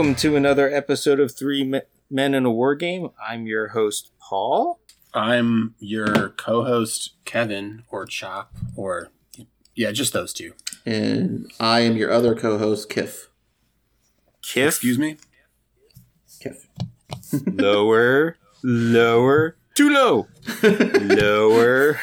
welcome to another episode of Three Men in a War Game. I'm your host, Paul. I'm your co-host Kevin or Chop or yeah, just those two. And I am your other co-host, Kiff. Kiff, Excuse me. Kiff. lower, lower, too low, lower.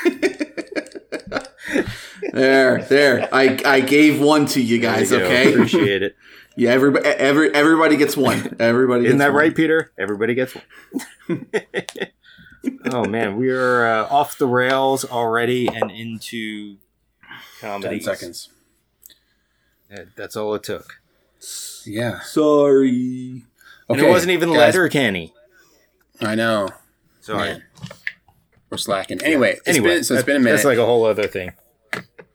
There, there. I I gave one to you guys. There you go. Okay. appreciate it. Yeah, everybody, every, everybody gets one. Everybody. Isn't gets that one. right, Peter? Everybody gets one. oh man, we are uh, off the rails already and into comedy. Ten seconds. That's all it took. Yeah. Sorry. And it wasn't even guys, letter canny. I know. Sorry. Man. We're slacking. Anyway, it's anyway, been, so it's been a minute. That's like a whole other thing.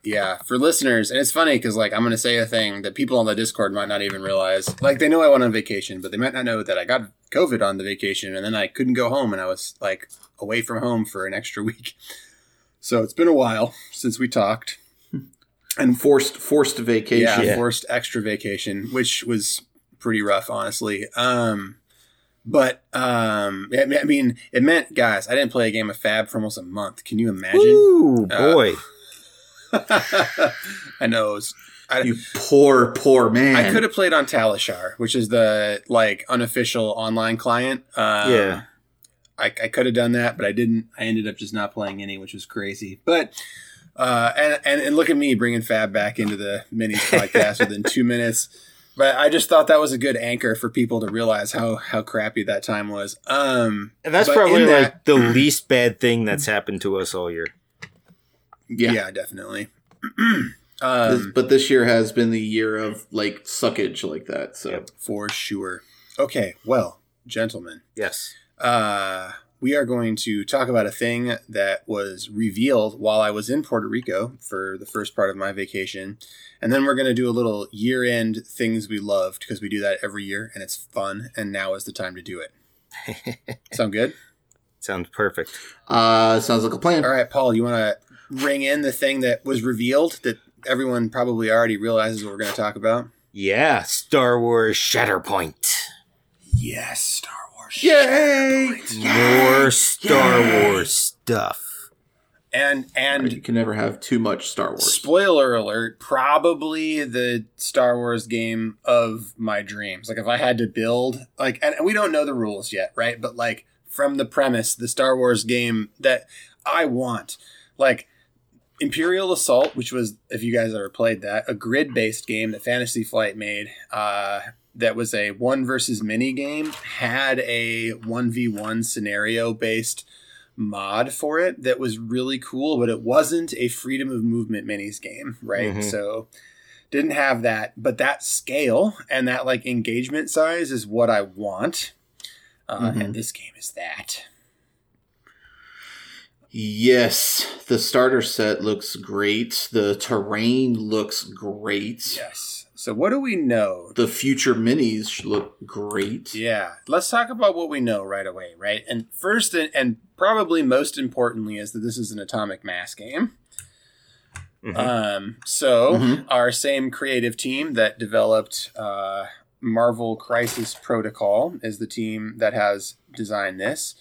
Yeah, for listeners, and it's funny because like I'm going to say a thing that people on the Discord might not even realize. Like they know I went on vacation, but they might not know that I got COVID on the vacation, and then I couldn't go home, and I was like away from home for an extra week. So it's been a while since we talked. And forced forced vacation. Yeah, forced extra vacation, which was pretty rough, honestly. Um, but um, I mean- it meant, guys, I didn't play a game of Fab for almost a month. Can you imagine? Ooh, Uh, boy. I know. Was, I, You poor, poor man. I could have played on Talishar, which is the like unofficial online client. Um, Yeah. I, I could have done that, but I didn't. I ended up just not playing any, which was crazy. But uh, and, and and look at me bringing Fab back into the minis podcast within two minutes. But I just thought that was a good anchor for people to realize how how crappy that time was. Um, And that's probably like that- the least bad thing that's happened to us all year. Yeah, Yeah. definitely. This- um, but this year has been the year of like suckage like that. So Yep. for sure. Okay, well, gentlemen. Yes. uh, we are going to talk about a thing that was revealed while I was in Puerto Rico for the first part of my vacation. And then we're going to do a little year end things we loved because we do that every year and it's fun. And now is the time to do it. Sound good? Sounds perfect. uh, sounds like a plan. All right, Paul, you want to ring in the thing that was revealed that everyone probably already realizes what we're going to talk about? Yeah, Star Wars Shatterpoint. Yes, Star Wars. Yay! More Star Wars stuff. And, and You can never have too much Star Wars. Spoiler alert, probably the Star Wars game of my dreams. Like if I had to build like and we don't know the rules yet, right? But like from the premise, the Star Wars game that I want. Like Imperial Assault, which was if you guys ever played that, a grid-based game that Fantasy Flight made, uh that was a one versus mini game, had a 1v1 scenario based mod for it that was really cool, but it wasn't a freedom of movement minis game, right? Mhm. So didn't have that, but that scale and that like engagement size is what I want. Uh, Mhm. And this game is that. Yes, the starter set looks great. The terrain looks great. Yes. So what do we know? The future minis should look great. Yeah, let's talk about what we know right away, right? And first, and, and probably most importantly, is that this is an atomic mass game. Mhm. Um, so Mhm. our same creative team that developed uh, Marvel Crisis Protocol is the team that has designed this,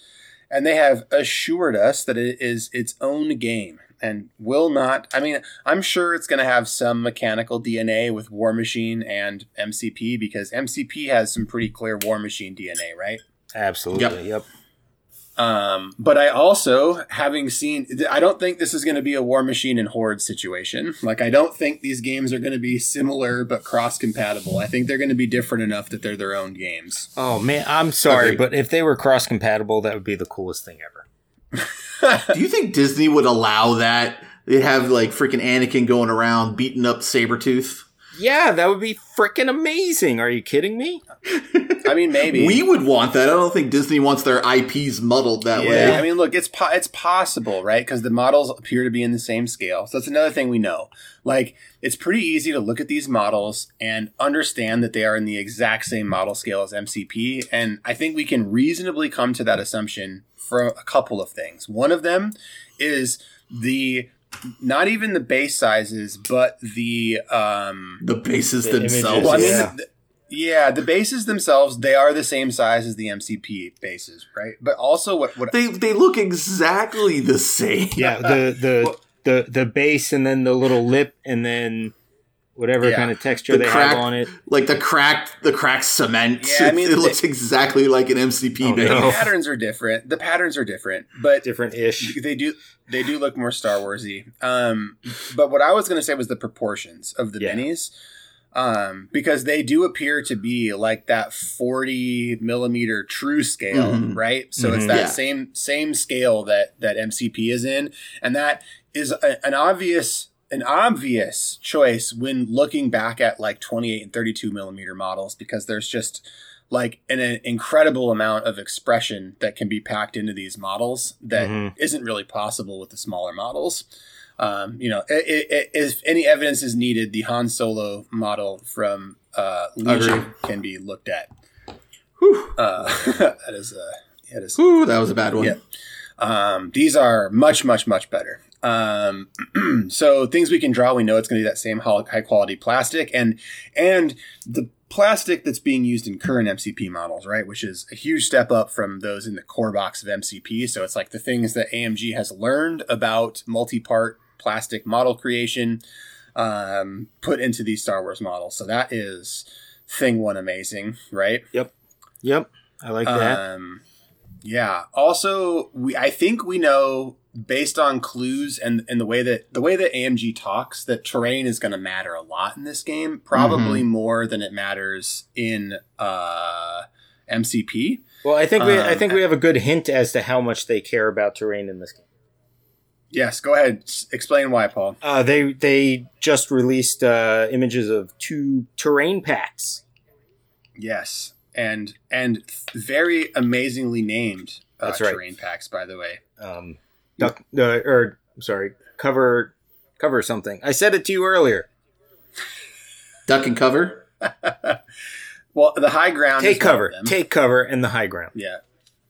and they have assured us that it is its own game and will not. I mean, I'm sure it's going to have some mechanical DNA with Warmachine and MCP because MCP has some pretty clear Warmachine DNA, right? Absolutely. Yep. Um, but I also, having seen, I don't think this is going to be a Warmachine and Horde situation. Like, I don't think these games are going to be similar but cross compatible. I think they're going to be different enough that they're their own games. Oh man, I'm sorry, Agreed. but if they were cross compatible, that would be the coolest thing ever. Do you think Disney would allow that? They'd have like freaking Anakin going around beating up Sabretooth. Yeah, that would be freaking amazing. Are you kidding me? I mean, maybe We would want that. I don't think Disney wants their IPs muddled that Yeah, way. I mean, look, it's po- it's possible, right? Because the models appear to be in the same scale. So that's another thing we know. Like, it's pretty easy to look at these models and understand that they are in the exact same model scale as MCP. And I think we can reasonably come to that assumption for a couple of things. One of them is the not even the base sizes, but the um, the bases The images, themselves. well, I mean, Yeah. the- Yeah, the bases themselves they are the same size as the MCP bases, right? But also what what They they look exactly the same. Yeah, the the Well- the the base and then the little lip and then whatever Yeah. kind of texture The they crack- have on it. Like the cracked the cracked cement. Yeah, I mean, it, they- looks exactly like an MCP Oh, base. the patterns are different. The patterns are different, but Different ish. they do they do look more Star Warsy. Um, but what I was going to say was the proportions of the Yeah. minis, um, because they do appear to be like that forty millimeter true scale, Mhm. right? So it's Mhm. that Yeah. same same scale that that MCP is in, and that is a, an obvious an obvious choice when looking back at like 28 and 32 millimeter models because there's just like an, an incredible amount of expression that can be packed into these models that Mhm. not really possible with the smaller models. Um, you know, i i if any evidence is needed, the Han Solo model from uh, Legion can be looked at. Whew. Uh, that is uh, that is Whew, that was a bad one. Yeah. um, these are much, much, much better. Um, so things we can draw, we know it's going to be that same high quality plastic, and and the plastic that's being used in current MCP models, right, which is a huge step up from those in the core box of MCP. So it's like the things that AMG has learned about multi-part plastic model creation um, put into these Star Wars models. So that is thing one amazing, right? Yep, Yep. I like that. Um, yeah. Also, we I think we know based on clues and, and the way that the way that AMG talks that terrain is going to matter a lot in this game, probably more than it matters in uh, MCP. well, I think we I um, think we have a good hint as to how much they care about terrain in this game. Yes, go ahead. S- Explain why, Paul. Uh, they they just released uh, images of two terrain packs. Yes, and and very amazingly named uh, That's right. terrain packs, by the way. Um, duck, uh, or sorry, cover cover something. I said it to you earlier. Duck and cover. well, the high ground. Take is one of cover, them. take cover, in the high ground. Yeah,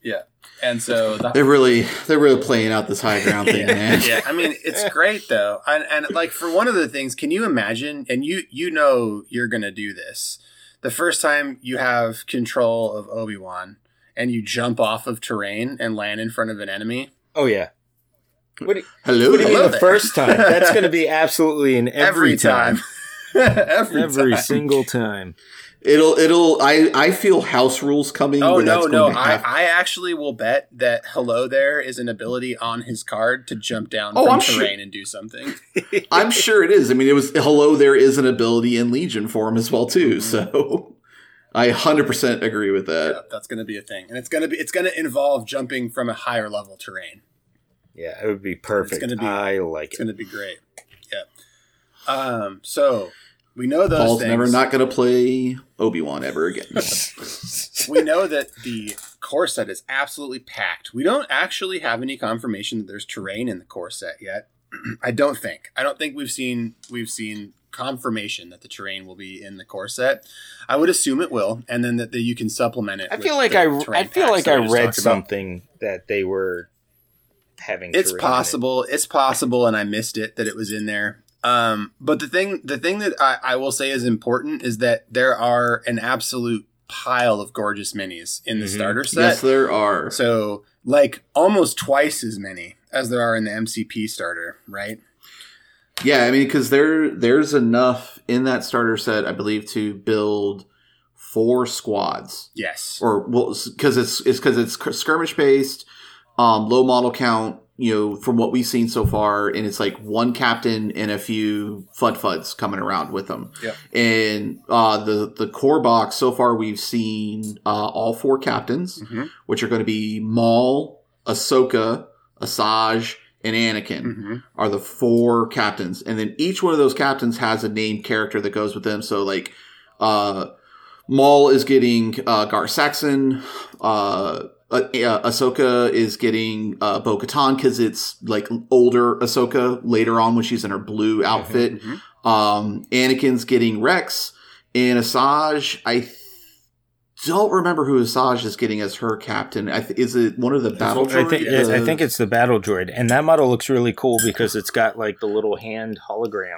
yeah. And so the They're really they're really playing out this high ground thing, man. yeah, I mean it's great though, and and like for one of the things, can you imagine? And you you know you're gonna do this the first time you have control of Obi Wan, and you jump off of terrain and land in front of an enemy. Oh yeah. What do, Hello. what do you mean Hello the first time? That's going to be absolutely in every, Every, time, time. every, Every time. single time. It'll it'll I I feel house rules coming. Oh no, no! I, I actually will bet that "Hello there is an ability on his card to jump down Oh, from I'm sure- terrain and do something. I'm sure it is. I mean, it was hello. There is an ability in Legion form as well too. So I 100 percent agree with that. Yeah, that's going to be a thing, and it's going to be it's going to involve jumping from a higher level terrain. Yeah, it would be perfect. It's gonna be- I like It's it. It's going to be great. Yeah. Um. So we know those Paul's things. never not going to play Obi Wan ever again. we know that the core set is absolutely packed. We don't actually have any confirmation that there's terrain in the core set yet. I don't think. I don't think we've seen we've seen confirmation that the terrain will be in the core set. I would assume it will, and then that, that you can supplement it. I with feel like the I I feel like I read talked about. something that they were having. It's terrain in it. possible. It's possible, and I missed it that it was in there. Um, but the thing, the thing that I, I will say is important is that there are an absolute pile of gorgeous minis in the Mhm. starter set. yes, there are. So, like almost twice as many as there are in the MCP starter, right? Yeah, I mean, because there there's enough in that starter set, I believe, to build four squads. Yes. or well because it's it's because it's skirmish based um low model count you know from what we've seen so far and it's like one captain and a few fud fuds coming around with them Yep. and uh the the core box so far we've seen uh all four captains Mhm. which are going to be maul ahsoka asajj and anakin Mhm. are the four captains and then each one of those captains has a named character that goes with them so like uh Maul is getting uh, Gar Saxon. Uh, uh, uh, Ahsoka is getting uh, Bo Katan because it's like older Ahsoka later on when she's in her blue outfit. Mhm. Um, Anakin's getting Rex, and Asajj. I th- don't remember who Asajj is getting as her captain. I th- is it one of the battle I think droids? I think it's the battle droid, and that model looks really cool because it's got like the little hand hologram.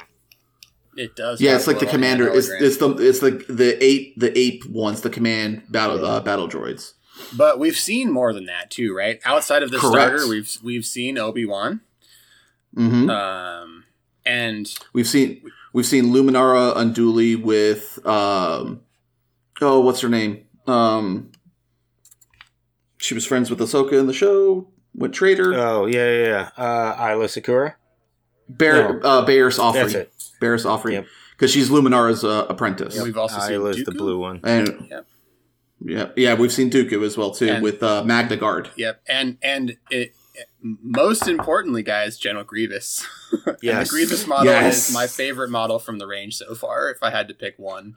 It does. Yeah, it's like the commander. It's it's the it's the the ape the eight ones. The command battle uh, battle droids. But we've seen more than that too, right? Outside of the Correct. starter, we've we've seen Obi Wan, hmm um, and We've seen we've seen Luminara Unduli with um oh what's her name um she was friends with Ahsoka in the show. Went traitor. Oh yeah, yeah, yeah. Uh, Isla Sakura. Bear no. uh, Barriss Offee. That's it. Barriss Offee Yep. because she's Luminara's uh, apprentice. we've also seen Isla's the blue one. And Yep. Yeah, yeah, we've seen Dooku as well too And- with uh, Magna Guard. Yep, and and it, most importantly, guys, General Grievous. And Yes. the Grievous model Yes. is my favorite model from the range so far. If I had to pick one,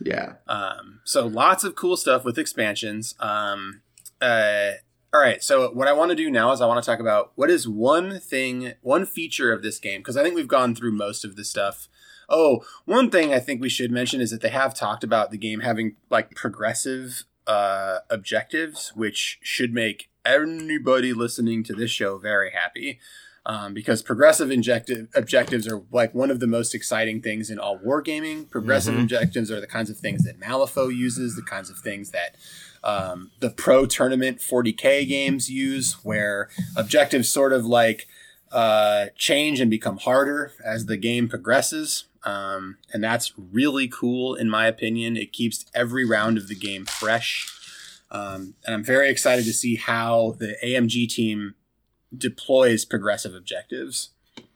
Yeah, um, so lots of cool stuff with expansions. Um, uh, all right, so what I want to do now is I want to talk about what is one thing, one feature of this game because I think we've gone through most of the stuff. Oh, one thing I think we should mention is that they have talked about the game having like progressive uh, objectives, which should make anybody listening to this show very happy. Um, because progressive injective objectives are like one of the most exciting things in all wargaming. Progressive Mhm. objectives are the kinds of things that Malifaux uses, the kinds of things that um, the pro tournament 40k games use, where objectives sort of like uh, change and become harder as the game progresses. Um, and that's really cool, in my opinion. It keeps every round of the game fresh. Um, and I'm very excited to see how the AMG team deploys progressive objectives.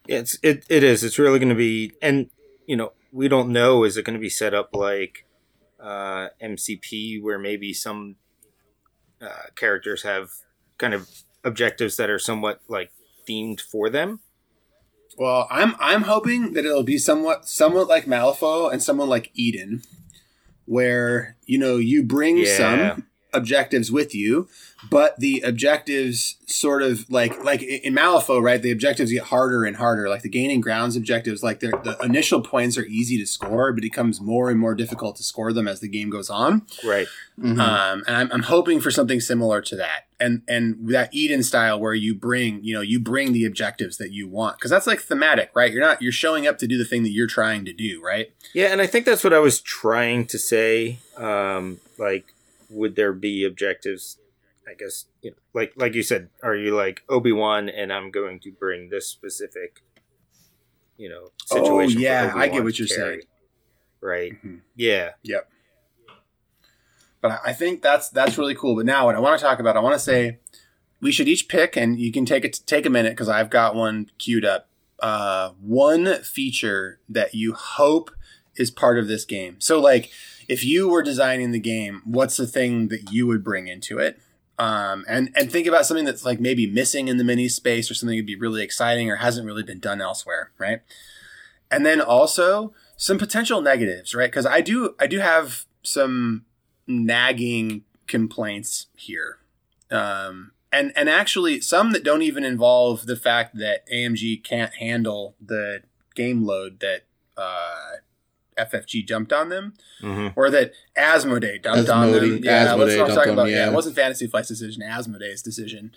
It's it it is. It's really going to be, and you know, we don't know. Is it going to be set up like uh, MCP, where maybe some uh, characters have kind of objectives that are somewhat like themed for them? Well, I'm I'm hoping that it'll be somewhat somewhat like Malifaux and someone like Eden, where you know you bring Yeah. some objectives with you, but the objectives sort of like like in Malifaux, right? The objectives get harder and harder. Like the gaining grounds objectives, like the initial points are easy to score, but it becomes more and more difficult to score them as the game goes on. Right. Mhm. Um, and I'm, I'm hoping for something similar to that, and and that Eden style where you bring you know you bring the objectives that you want because that's like thematic, right? You're not you're showing up to do the thing that you're trying to do, right? Yeah, and I think that's what I was trying to say. Um, like, would there be objectives? I guess, you know, like like you said, are you like Obi Wan, and I'm going to bring this specific, you know, Oh, situation? for yeah, I get what you're carry. saying. Right. Mhm. Yeah. Yep. But I- I think that's that's really cool. But now, what I want to talk about, I want to say, we should each pick, and you can take it take a minute because I've got one queued up. Uh, one feature that you hope is part of this game. So, like, if you were designing the game, what's the thing that you would bring into it? Um, and and think about something that's like maybe missing in the mini space, or something that'd be really exciting, or hasn't really been done elsewhere, right? And then also some potential negatives, right? Because I do I do have some nagging complaints here. Um, and and actually some that don't even involve the fact that AMG can't handle the game load that uh, FFG jumped on them, hmm or that Asmodee dumped on them. Asmodee- Yeah, that's Asmodee what I'm dumped talking on, about. Yeah. yeah. it wasn't Fantasy Flight's decision, Asmodee's decision.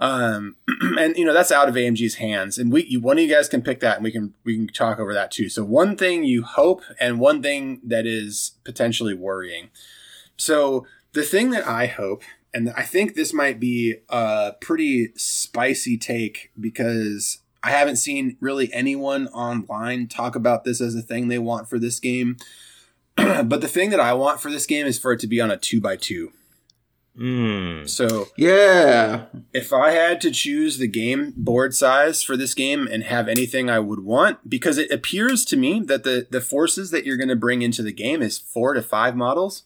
Um, and you know that's out of AMG's hands, and we you, one of you guys can pick that, and we can we can talk over that too. So one thing you hope, and one thing that is potentially worrying. So the thing that I hope, and I think this might be a pretty spicy take because I haven't seen really anyone online talk about this as a thing they want for this game. but the thing that I want for this game is for it to be on a two by two. Mm. So Yeah. if I had to choose the game board size for this game and have anything I would want, because it appears to me that the the forces that you're going to bring into the game is four to five models,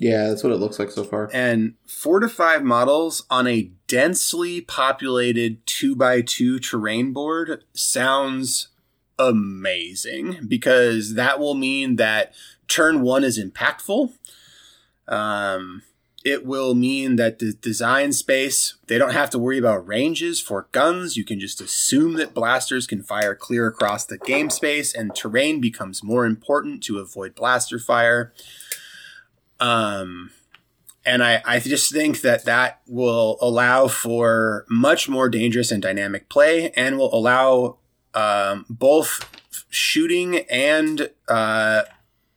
Yeah, that's what it looks like so far. and four to five models on a densely populated two by two terrain board sounds amazing because that will mean that turn one is impactful. Um, it will mean that the design space, they don't have to worry about ranges for guns. You can just assume that blasters can fire clear across the game space, and terrain becomes more important to avoid blaster fire. Um, and I, I just think that that will allow for much more dangerous and dynamic play and will allow um, both shooting and uh,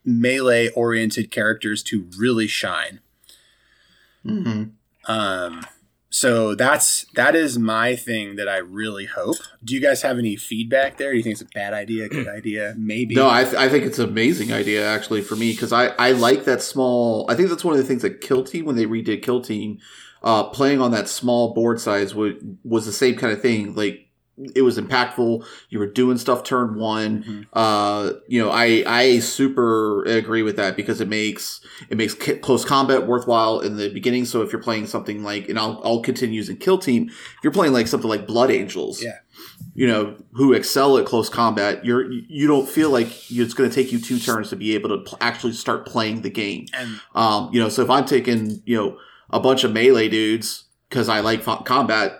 melee oriented characters to really shine. hmm Um, so that's that is my thing that I really hope. Do you guys have any feedback there? Do you think it's a bad idea, good idea, maybe? No, I, th- I think it's an amazing idea actually for me because I, I like that small. I think that's one of the things that Kill Team when they redid Kill Team, uh, playing on that small board size would, was the same kind of thing. Like it was impactful. You were doing stuff turn one. Mhm. Uh, you know, I I super agree with that because it makes it makes close combat worthwhile in the beginning. So if you're playing something like, and I'll I'll continue using Kill Team. If you're playing like something like Blood Angels, Yeah. you know, who excel at close combat, you're you don't feel like you- it's going to take you two turns to be able to pl- actually start playing the game. and Um, you know, so if I'm taking you know a bunch of melee dudes because I like fo- combat,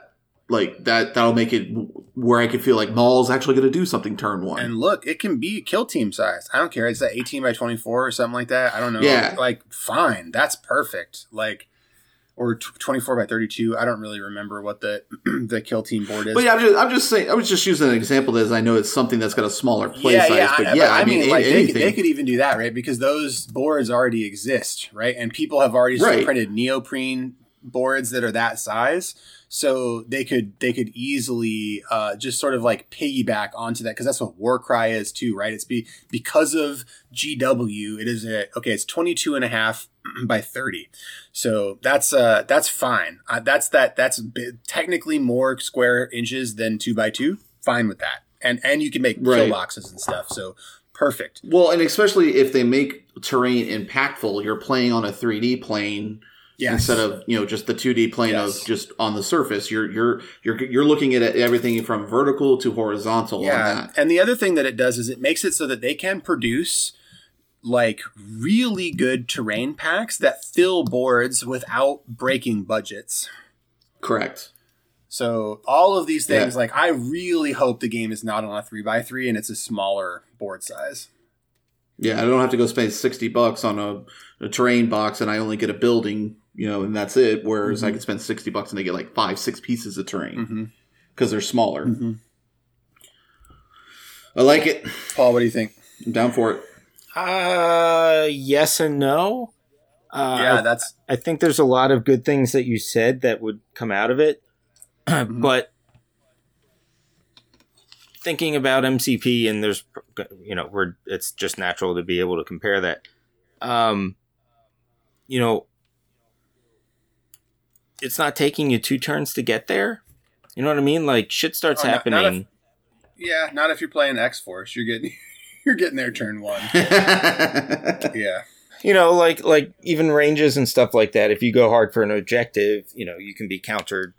like that, that'll make it where I could feel like Maul's actually going to do something turn one. and look, it can be kill team size. I don't care. It's that eighteen by twenty four or something like that. I don't know. Yeah. like fine, that's perfect. Like or twenty four by thirty two. I don't really remember what the the kill team board is. but yeah, I'm just, I'm just saying. I was just using an example as I know it's something that's got a smaller play yeah, size. yeah, but I, yeah, but I mean, a- like they anything. could, they could even do that, right? Because those boards already exist, right? And people have already Right. printed neoprene boards that are that size, so they could they could easily uh, just sort of like piggyback onto that because that's what Warcry is too, right? It's be because of GW, it is a okay. It's 22 and a half by 30, so that's uh that's fine. Uh, that's that that's bi- technically more square inches than two by two. Fine with that, and and you can make Right. pillboxes and stuff. So perfect. Well, and especially if they make terrain impactful, you're playing on a 3D plane Yes. instead of you know just the 2D plane Yes. of just on the surface. You're you're you're you're looking at everything from vertical to horizontal on yeah. that. And the other thing that it does is it makes it so that they can produce like really good terrain packs that fill boards without breaking budgets. Correct. So all of these things, Yeah. like I really hope the game is not on a three by three and it's a smaller board size. Yeah, I don't have to go spend sixty bucks on a, a terrain box, and I only get a building, you know, and that's it. Whereas I Mhm. can spend sixty bucks and I get like five, six pieces of terrain Mm-hmm. because they're smaller. Mm-hmm. I like it. Paul, what do you think? I'm down for it. Uh, yes and no. Uh, yeah, that's I think there's a lot of good things that you said that would come out of it, but thinking about MCP and there's you know we're it's just natural to be able to compare that. Um, you know, it's not taking you two turns to get there. You know what I mean? Like shit starts Oh, not- not happening. yeah. Not if you're playing X Force, you're getting you're getting there turn one. Yeah. you know like like even ranges and stuff like that if you go hard for an objective you know you can be countered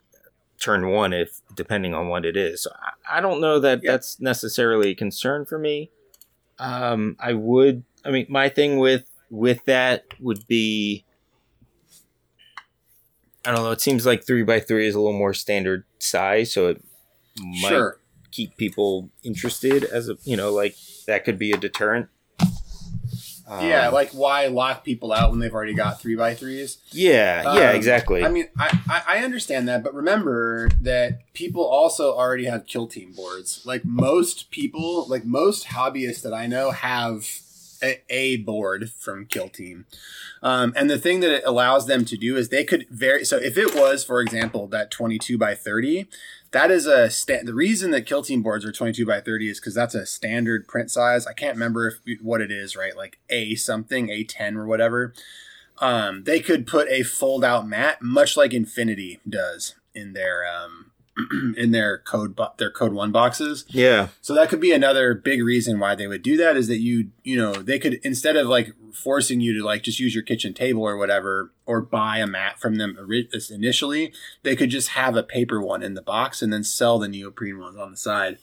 turn one if depending on what it is so i, I don't know that Yeah. that's necessarily a concern for me um i would i mean my thing with with that would be i don't know it seems like three by three is a little more standard size so it might Sure. keep people interested as a you know like that could be a deterrent yeah, Um, like why lock people out when they've already got three by threes? Yeah, yeah, Um, exactly. I mean, I, I, I understand that, but remember that people also already have kill team boards. Like most people, like most hobbyists that I know have a, a board from Kill Team. Um, and the thing that it allows them to do is they could vary. So if it was, for example, that 22 by 30, that is a sta- the reason that Kill Team boards are 22 by 30 is because that's a standard print size. I can't remember if what it is, right? Like A something, A10 or whatever. Um, they could put a fold out mat, much like Infinity does in their um, in their code bo- their code one boxes. yeah, So that could be another big reason why they would do that is that you you know they could instead of like forcing you to like just use your kitchen table or whatever or buy a mat from them initially, they could just have a paper one in the box and then sell the neoprene ones on the side.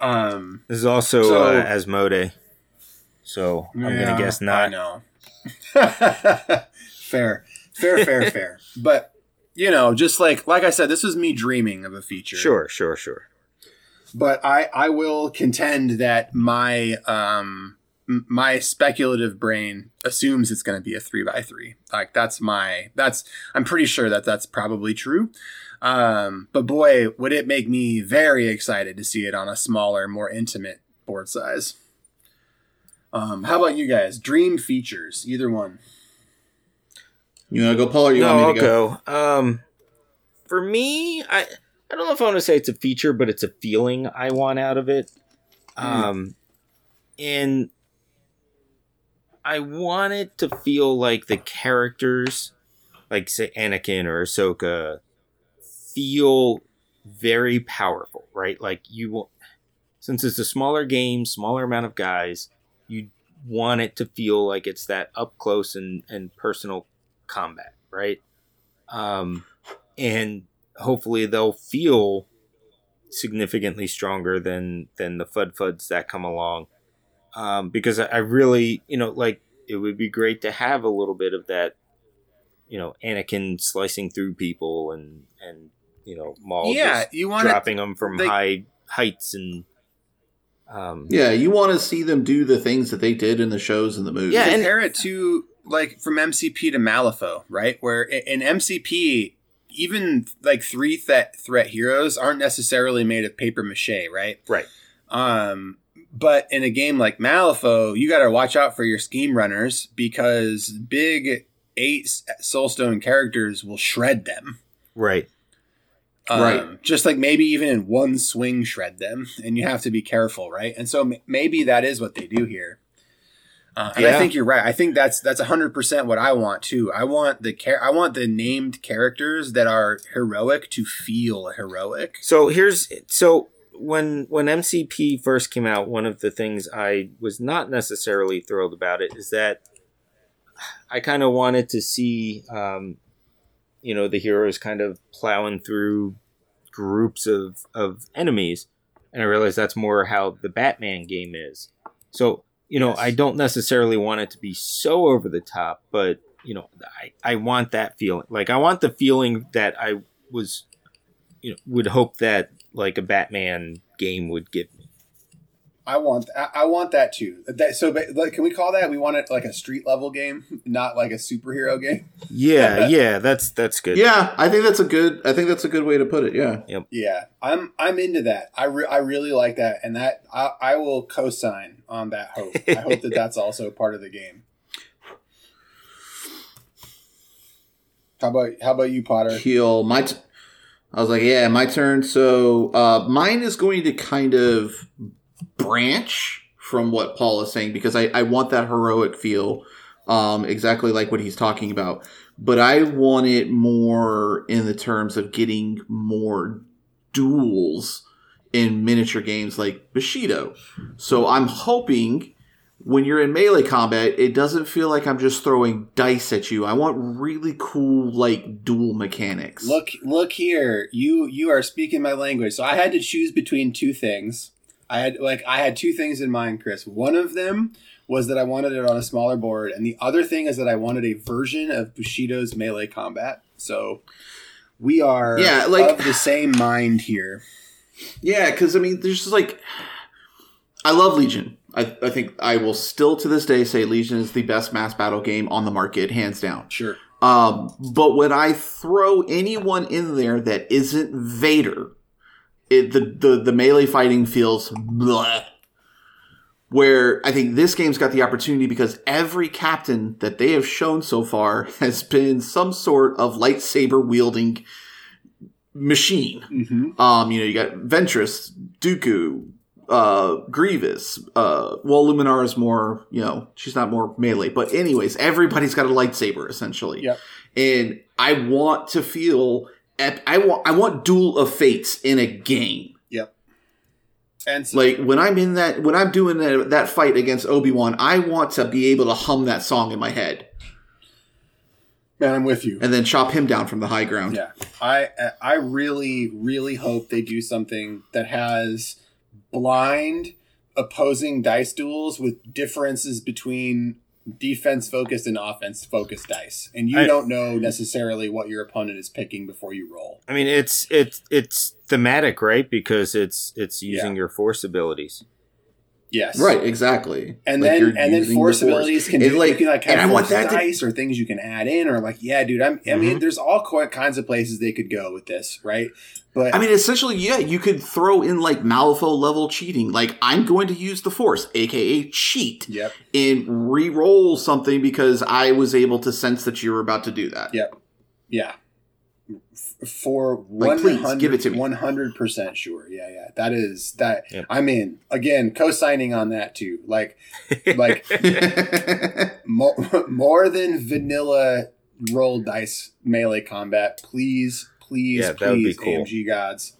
Um, this is also So- uh, Asmodee, so I'm yeah, gonna guess I not. know. fair, fair, fair, fair. But you know, just like like I said, this was me dreaming of a feature. Sure, sure, sure. but I I will contend that my um my speculative brain assumes it's going to be a three by three. Like that's my that's I'm pretty sure that that's probably true. Um, but boy, would it make me very excited to see it on a smaller, more intimate board size. Um, how about you guys? Dream features, either one. You want to go, Paul, or you no, want I'll me to go? go. Um, for me, I I don't know if I want to say it's a feature, but it's a feeling I want out of it. Um, and I want it to feel like the characters, like say Anakin or Ahsoka, feel very powerful, right? Like you will, since it's a smaller game, smaller amount of guys, you want it to feel like it's that up close and, and personal combat, right? Um, and hopefully they'll feel significantly stronger than than the fud fuds that come along. Um, because I, I really, you know, like it would be great to have a little bit of that, you know, Anakin slicing through people and and you know Maul yeah, just you want to dropping them from they- high heights and um Yeah, you want to see them do the things that they did in the shows and the movies. Yeah, and- compare it to like from MCP to Malifaux, right? Where in MCP, even like three threat threat heroes aren't necessarily made of paper mache, right? right Um, but in a game like Malifaux, you got to watch out for your scheme runners because big eight Soulstone characters will shred them. right Um, Right. Just like maybe even in one swing, shred them, and you have to be careful, right? And so m- maybe that is what they do here. Uh, and I think you're right. I think that's that's hundred percent what I want too. I want the char- I want the named characters that are heroic to feel heroic. So here's so when when MCP first came out, one of the things I was not necessarily thrilled about it is that I kind of wanted to see, um, you know, the heroes kind of plowing through groups of of enemies, and I realized that's more how the Batman game is. So you know, Yes. I don't necessarily want it to be so over the top, but you know, I I want that feeling. Like I want the feeling that I was you know would hope that like a Batman game would give. I want I, I want that too. That, so ba- like, can we call that? We want it like a street level game, not like a superhero game. Yeah, yeah, that's that's good. Yeah, I think that's a good. I think that's a good way to put it. Yeah. Yeah, I'm I'm into that. I, re- I really like that, and that I, I will co-sign on that hope. I hope that that's also part of the game. How about how about you, Potter? Heal my. T- I was like, yeah, my turn. So uh, mine is going to kind of branch from what Paul is saying because I, I want that heroic feel, um, exactly like what he's talking about. But I want it more in the terms of getting more duels in miniature games like Bushido. So I'm hoping when you're in melee combat, it doesn't feel like I'm just throwing dice at you. I want really cool like duel mechanics. Look look here, you you are speaking my language. So I had to choose between two things. I had like I had two things in mind, Chris. One of them was that I wanted it on a smaller board, and the other thing is that I wanted a version of Bushido's melee combat. So we are Yeah, like- of the same mind here. Yeah, because I mean, there's just like, I love Legion. I, I think I will still to this day say Legion is the best mass battle game on the market, hands down. Sure. Um, but when I throw anyone in there that isn't Vader, it, the, the the melee fighting feels bleh. Where I think this game's got the opportunity because every captain that they have shown so far has been some sort of lightsaber wielding machine. Mm-hmm. Um, you know, you got Ventress, Dooku, uh, Grievous. Uh, well, Luminar is more, you know, she's not more melee. But anyways, everybody's got a lightsaber essentially. Yep. And I want to feel, I want, I want Duel of Fates in a game. Yep. And so, Like when I'm in that, when I'm doing that, that fight against Obi Wan, I want to be able to hum that song in my head man, I'm with you. and then chop him down from the high ground. Yeah, I I really really hope they do something that has blind opposing dice duels with differences between defense focused and offense focused dice, and you I- don't know necessarily what your opponent is picking before you roll. I mean, it's it's it's thematic, right? Because it's it's using Yeah. your force abilities. Yes. Right, exactly. And Like, then and then force the abilities can do like- can like have and I want force that to- dice or things you can add in or like yeah, dude. I'm, I mean, Mhm. there's all kinds of places they could go with this, right? But I mean, essentially, yeah, you could throw in like Malifaux level cheating. Like, I'm going to use the Force, aka cheat, yep, and re-roll something because I was able to sense that you were about to do that. yep, yeah. For Like, one please, give it to me. One hundred percent sure. Yeah, yeah. That is that. Yep. I'm in again. Co-signing on that too. Like, like more, more than vanilla roll dice melee combat. Please, please, Yeah, that would be please, cool. AMG gods.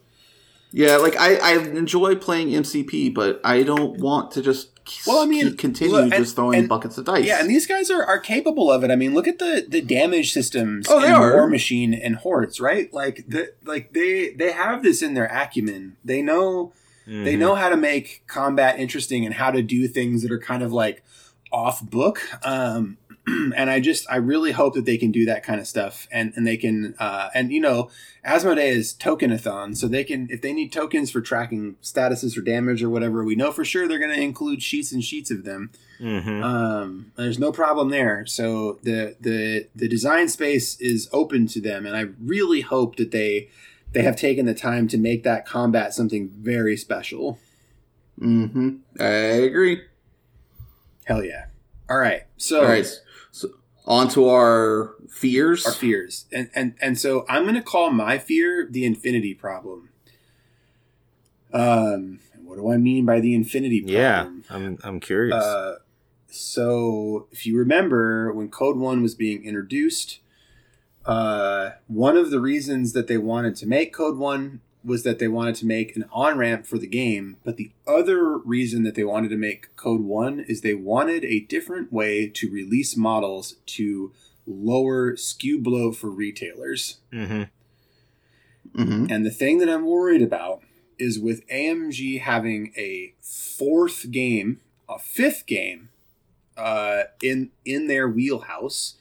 Yeah, like I, I enjoy playing MCP, but I don't want to just Well, I mean, continue look, and- just throwing and- buckets of dice. Yeah, and these guys are, are capable of it. I mean, look at the, the damage systems Oh, they in are. Warmachine and Hordes, right? Like the, like they they have this in their acumen. They know they Mhm. know how to make combat interesting and how to do things that are kind of like off book. Um, and I just I really hope that they can do that kind of stuff and and they can uh, and you know Asmodee is tokenathon, so they can if they need tokens for tracking statuses or damage or whatever, we know for sure they're going to include sheets and sheets of them. Mhm. Um, there's no problem there. So the the the design space is open to them, and I really hope that they they have taken the time to make that combat something very special. hmm I agree. Hell yeah! All right, so All right, so on to our fears. our fears, and and and so I'm going to call my fear the infinity problem. Um, what do I mean by the infinity Yeah. I'm I'm curious. Uh, so if you remember when Code One was being introduced, uh, one of the reasons that they wanted to make Code One was that they wanted to make an on ramp for the game. But the other reason that they wanted to make Code One is they wanted a different way to release models to lower SKU blow for retailers. hmm hmm And the thing that I'm worried about is with AMG having a fourth game, a fifth game, uh, in in their wheelhouse,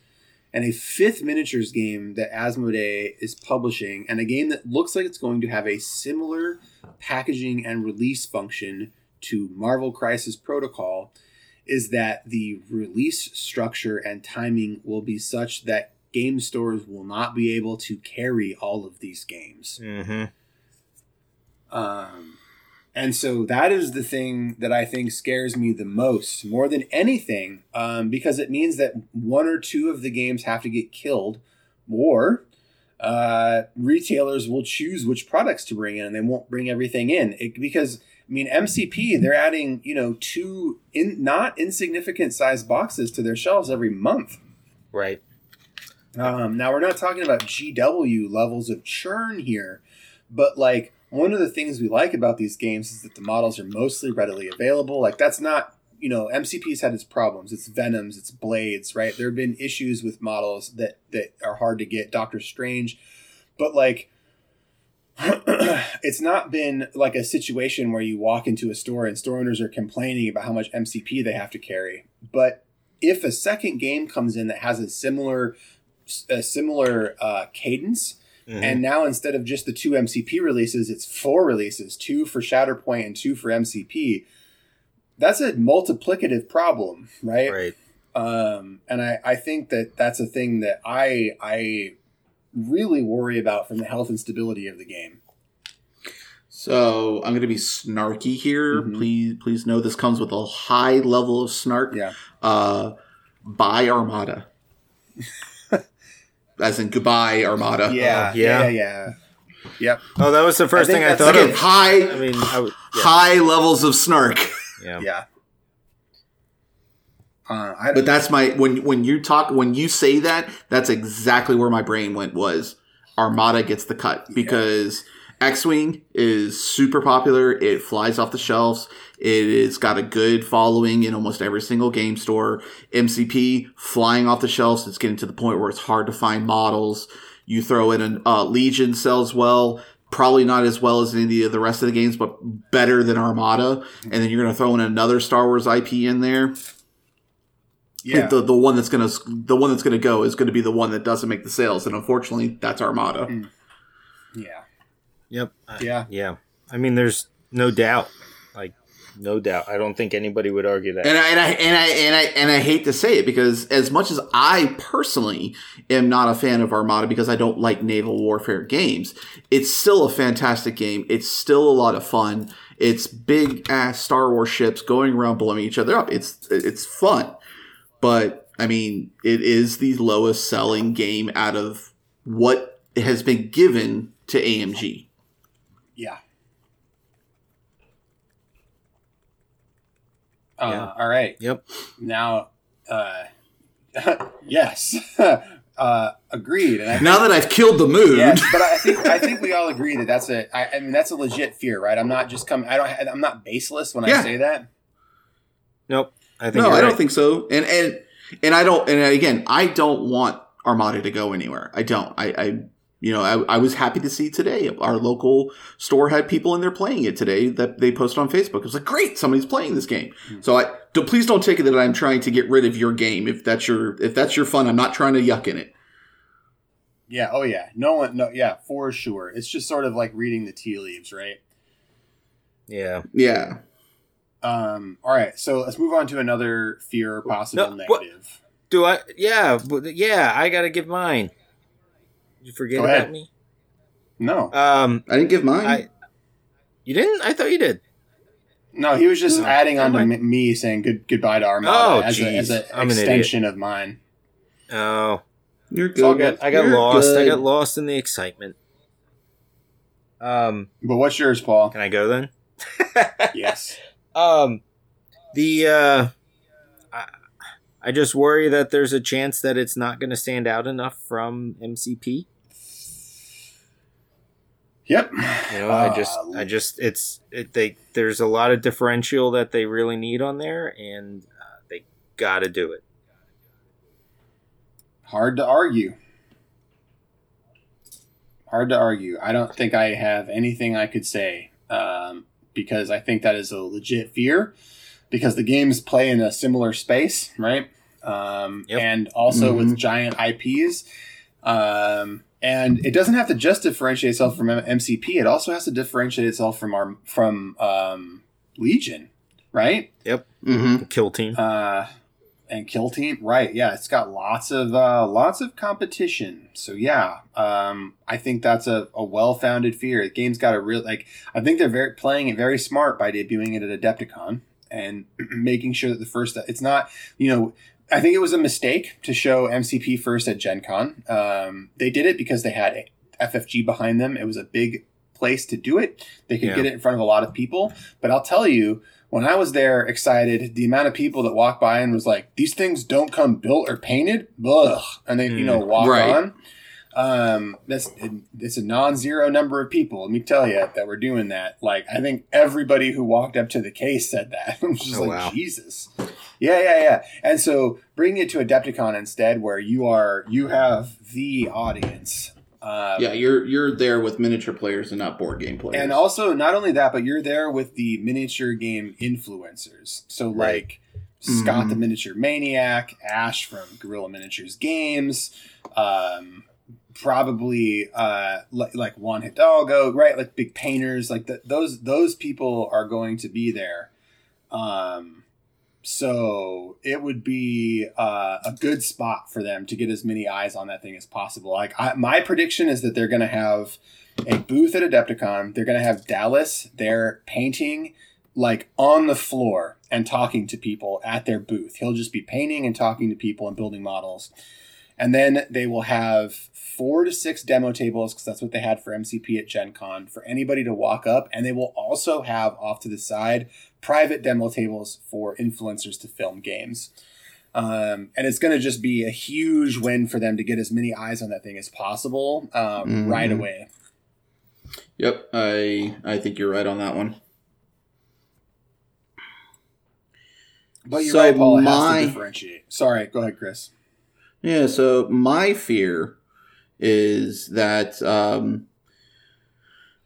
and a fifth miniatures game that Asmodee is publishing, and a game that looks like it's going to have a similar packaging and release function to Marvel Crisis Protocol, is that the release structure and timing will be such that game stores will not be able to carry all of these games. hmm Um, and so that is the thing that I think scares me the most, more than anything, um, because it means that one or two of the games have to get killed, or uh, retailers will choose which products to bring in, and they won't bring everything in. It, because I mean, MCP they're adding you know two in not insignificant sized boxes to their shelves every month. Right. Um, now we're not talking about GW levels of churn here, but like one of the things we like about these games is that the models are mostly readily available. Like that's not you know MCP's had its problems. It's Venoms, it's Blades, right? There have been issues with models that that are hard to get. Doctor Strange, but like. it's not been like a situation where you walk into a store and store owners are complaining about how much MCP they have to carry. But if a second game comes in that has a similar a similar uh, cadence. Mhm. And now instead of just the two MCP releases, it's four releases, two for Shatterpoint and two for MCP. That's a multiplicative problem, right? right. Um, and I, I think that that's a thing that I I really worry about from the health and stability of the game. So I'm going to be snarky here. Mhm. Please, please know this comes with a high level of snark. Yeah. Uh, buy Armada. As in goodbye Armada. Yeah, yeah. yeah, yeah. Yep. Oh, that was the first I thing I thought Again, of. high, I mean, I would, yeah, high levels of snark. yeah. Yeah. Uh, I But that's my when when you talk when you say that, that's exactly where my brain went was Armada gets the cut because X-wing is super popular. It flies off the shelves. It has got a good following in almost every single game store. MCP flying off the shelves. It's getting to the point where it's hard to find models. You throw in a uh, Legion sells well. Probably not as well as any of the rest of the games, but better than Armada. And then you're going to throw in another Star Wars IP in there yeah. the the one that's gonna the one that's gonna go is gonna be the one that doesn't make the sales, and unfortunately, that's Armada. Mm. yeah. Yep. I- Yeah. Yeah. I mean, there's no doubt. Like, no doubt. I don't think anybody would argue that. And I, and I and I and I and I hate to say it because as much as I personally am not a fan of Armada because I don't like naval warfare games, it's still a fantastic game. It's still a lot of fun. It's big ass Star Wars ships going around blowing each other up. It's it's fun, but I mean, it is the lowest selling game out of what has been given to AMG. Yeah. Uh, Yeah. All right. Yep. Now, uh, yes, uh, agreed. And I Now that I've killed the mood, yes, but I think I think we all agree that that's a. I, I mean, that's a legit fear, right? I'm not just coming. I don't. I'm not baseless when I say that. Nope. I think no, you're I don't think so. And and and I don't. And again, I don't want Armada to go anywhere. I don't. I, I you know, I, I was happy to see today our local store had people in there playing it today that they posted on Facebook. It was like, great, somebody's playing this game. So I don't, please don't take it that I'm trying to get rid of your game. If that's your if that's your fun, I'm not trying to yuck in it. Yeah. Oh yeah. No one. No. Yeah. For sure. It's just sort of like reading the tea leaves, right? Yeah. Yeah. Um. All right. So let's move on to another fear, possible No, what- negative. Do I? Yeah. Yeah, I got to give mine. Did you forget Go about ahead. me? No. Um, I didn't give mine. I. You didn't? I thought you did. No, he was just No, adding on to never me me saying good goodbye to Armada Oh, as, a, as jeez. an I'm an extension of mine. Oh, You're I good. got, I got You're lost. I got lost in the excitement. Um, But what's yours, Paul? can I go then? yes. Um, the uh, I, I just worry that there's a chance that it's not going to stand out enough from MCP. Yep. You know, I just, Uh, I just, it's, it, they, there's a lot of differential that they really need on there, and uh, they got to do it. hard to argue. Hard to argue. I don't think I have anything I could say um, because I think that is a legit fear because the games play in a similar space, right? Um, Yep. And also Mhm. with giant IPs. Um, and it doesn't have to just differentiate itself from MCP. It also has to differentiate itself from our from um, Legion, right? Yep. Mm-hmm. Kill team. uh, and kill team right yeah it's got lots of uh, lots of competition so yeah um, i think that's a, a well-founded fear the game's got a real like i think they're very playing it very smart by debuting it at adepticon and making sure that the first it's not you know i think it was a mistake to show mcp first at gen con. Um, they did it because they had ffg behind them. It was a big place to do it. They could Yeah. get it in front of a lot of people. But i'll tell you when I was there excited, the amount of people that walked by and was like, "These things don't come built or painted," ugh, and they you know walk Right. on. Um, that's it's a non-zero number of people. Let me tell you that we're doing that. Like I think everybody who walked up to the case said that. I'm just Oh, like wow. Jesus. Yeah, yeah, yeah. And so bringing it to Adepticon instead, where you are, you have the audience. Um, Yeah, you're you're there with miniature players and not board game players. and also, not only that, but you're there with the miniature game influencers. So, Right. like Scott Mhm. the Miniature Maniac, Ash from Guerrilla Miniatures Games, um, probably uh, like, like Juan Hidalgo, right? Like big painters, like the, those those people are going to be there. Um, so it would be uh, a good spot for them to get as many eyes on that thing as possible. Like I, my prediction is that they're going to have a booth at Adepticon. They're going to have Dallas there painting like on the floor and talking to people at their booth. He'll just be painting and talking to people and building models. And then they will have four to six demo tables because that's what they had for MCP at Gen Con for anybody to walk up. And they will also have off to the side private demo tables for influencers to film games. Um, and it's going to just be a huge win for them to get as many eyes on that thing as possible um, Mhm. right away. Yep, I I think you're right on that one. But you're So right, Paul. It my- has to differentiate. Sorry, go ahead, Chris. Yeah, so my fear is that um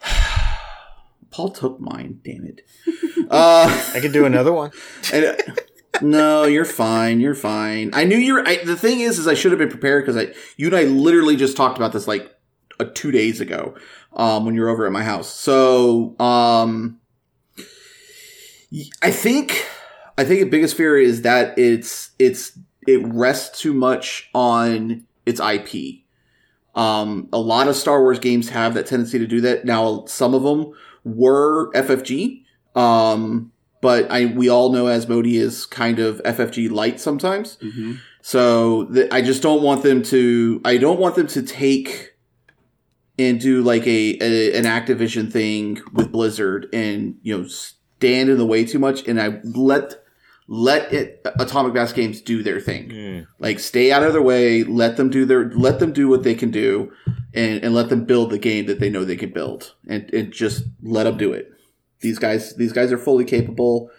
Paul took mine, damn it. Uh I could do another one. and, uh, no, you're fine. You're fine. I knew you were. I, the thing is, is I should have been prepared because I, you and I literally just talked about this like uh, two days ago, um, when you were over at my house. So, um, I think I think the biggest fear is that it's it's it rests too much on its IP. Um, a lot of Star Wars games have that tendency to do that. Now, some of them were FFG, um, but I we all know Asmodee is kind of FFG light sometimes. Mm-hmm. So th- I just don't want them to. I don't want them to take and do like a, a an Activision thing with Blizzard and you know stand in the way too much. And I let let it Atomic Mass Games do their thing. Mm. Like stay out of their way. Let them do their. Let them do what they can do, and and let them build the game that they know they can build, and and just let them do it. These guys, these guys are fully capable.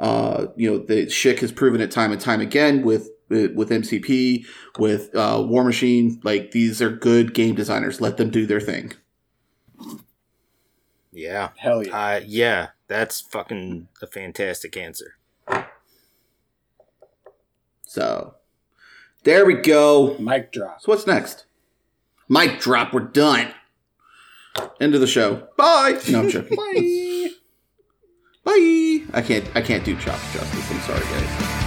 Uh, you know, the Shick has proven it time and time again with with MCP, with uh, Warmachine. Like these are good game designers. Let them do their thing. Yeah. Hell yeah. Uh, yeah, that's fucking a fantastic answer. So there we go. Mic drop. So what's next? Mic drop. We're done. End of the show. Bye. No, I'm joking. Bye. Bye. I can't. I can't do chop justice. I'm sorry, guys.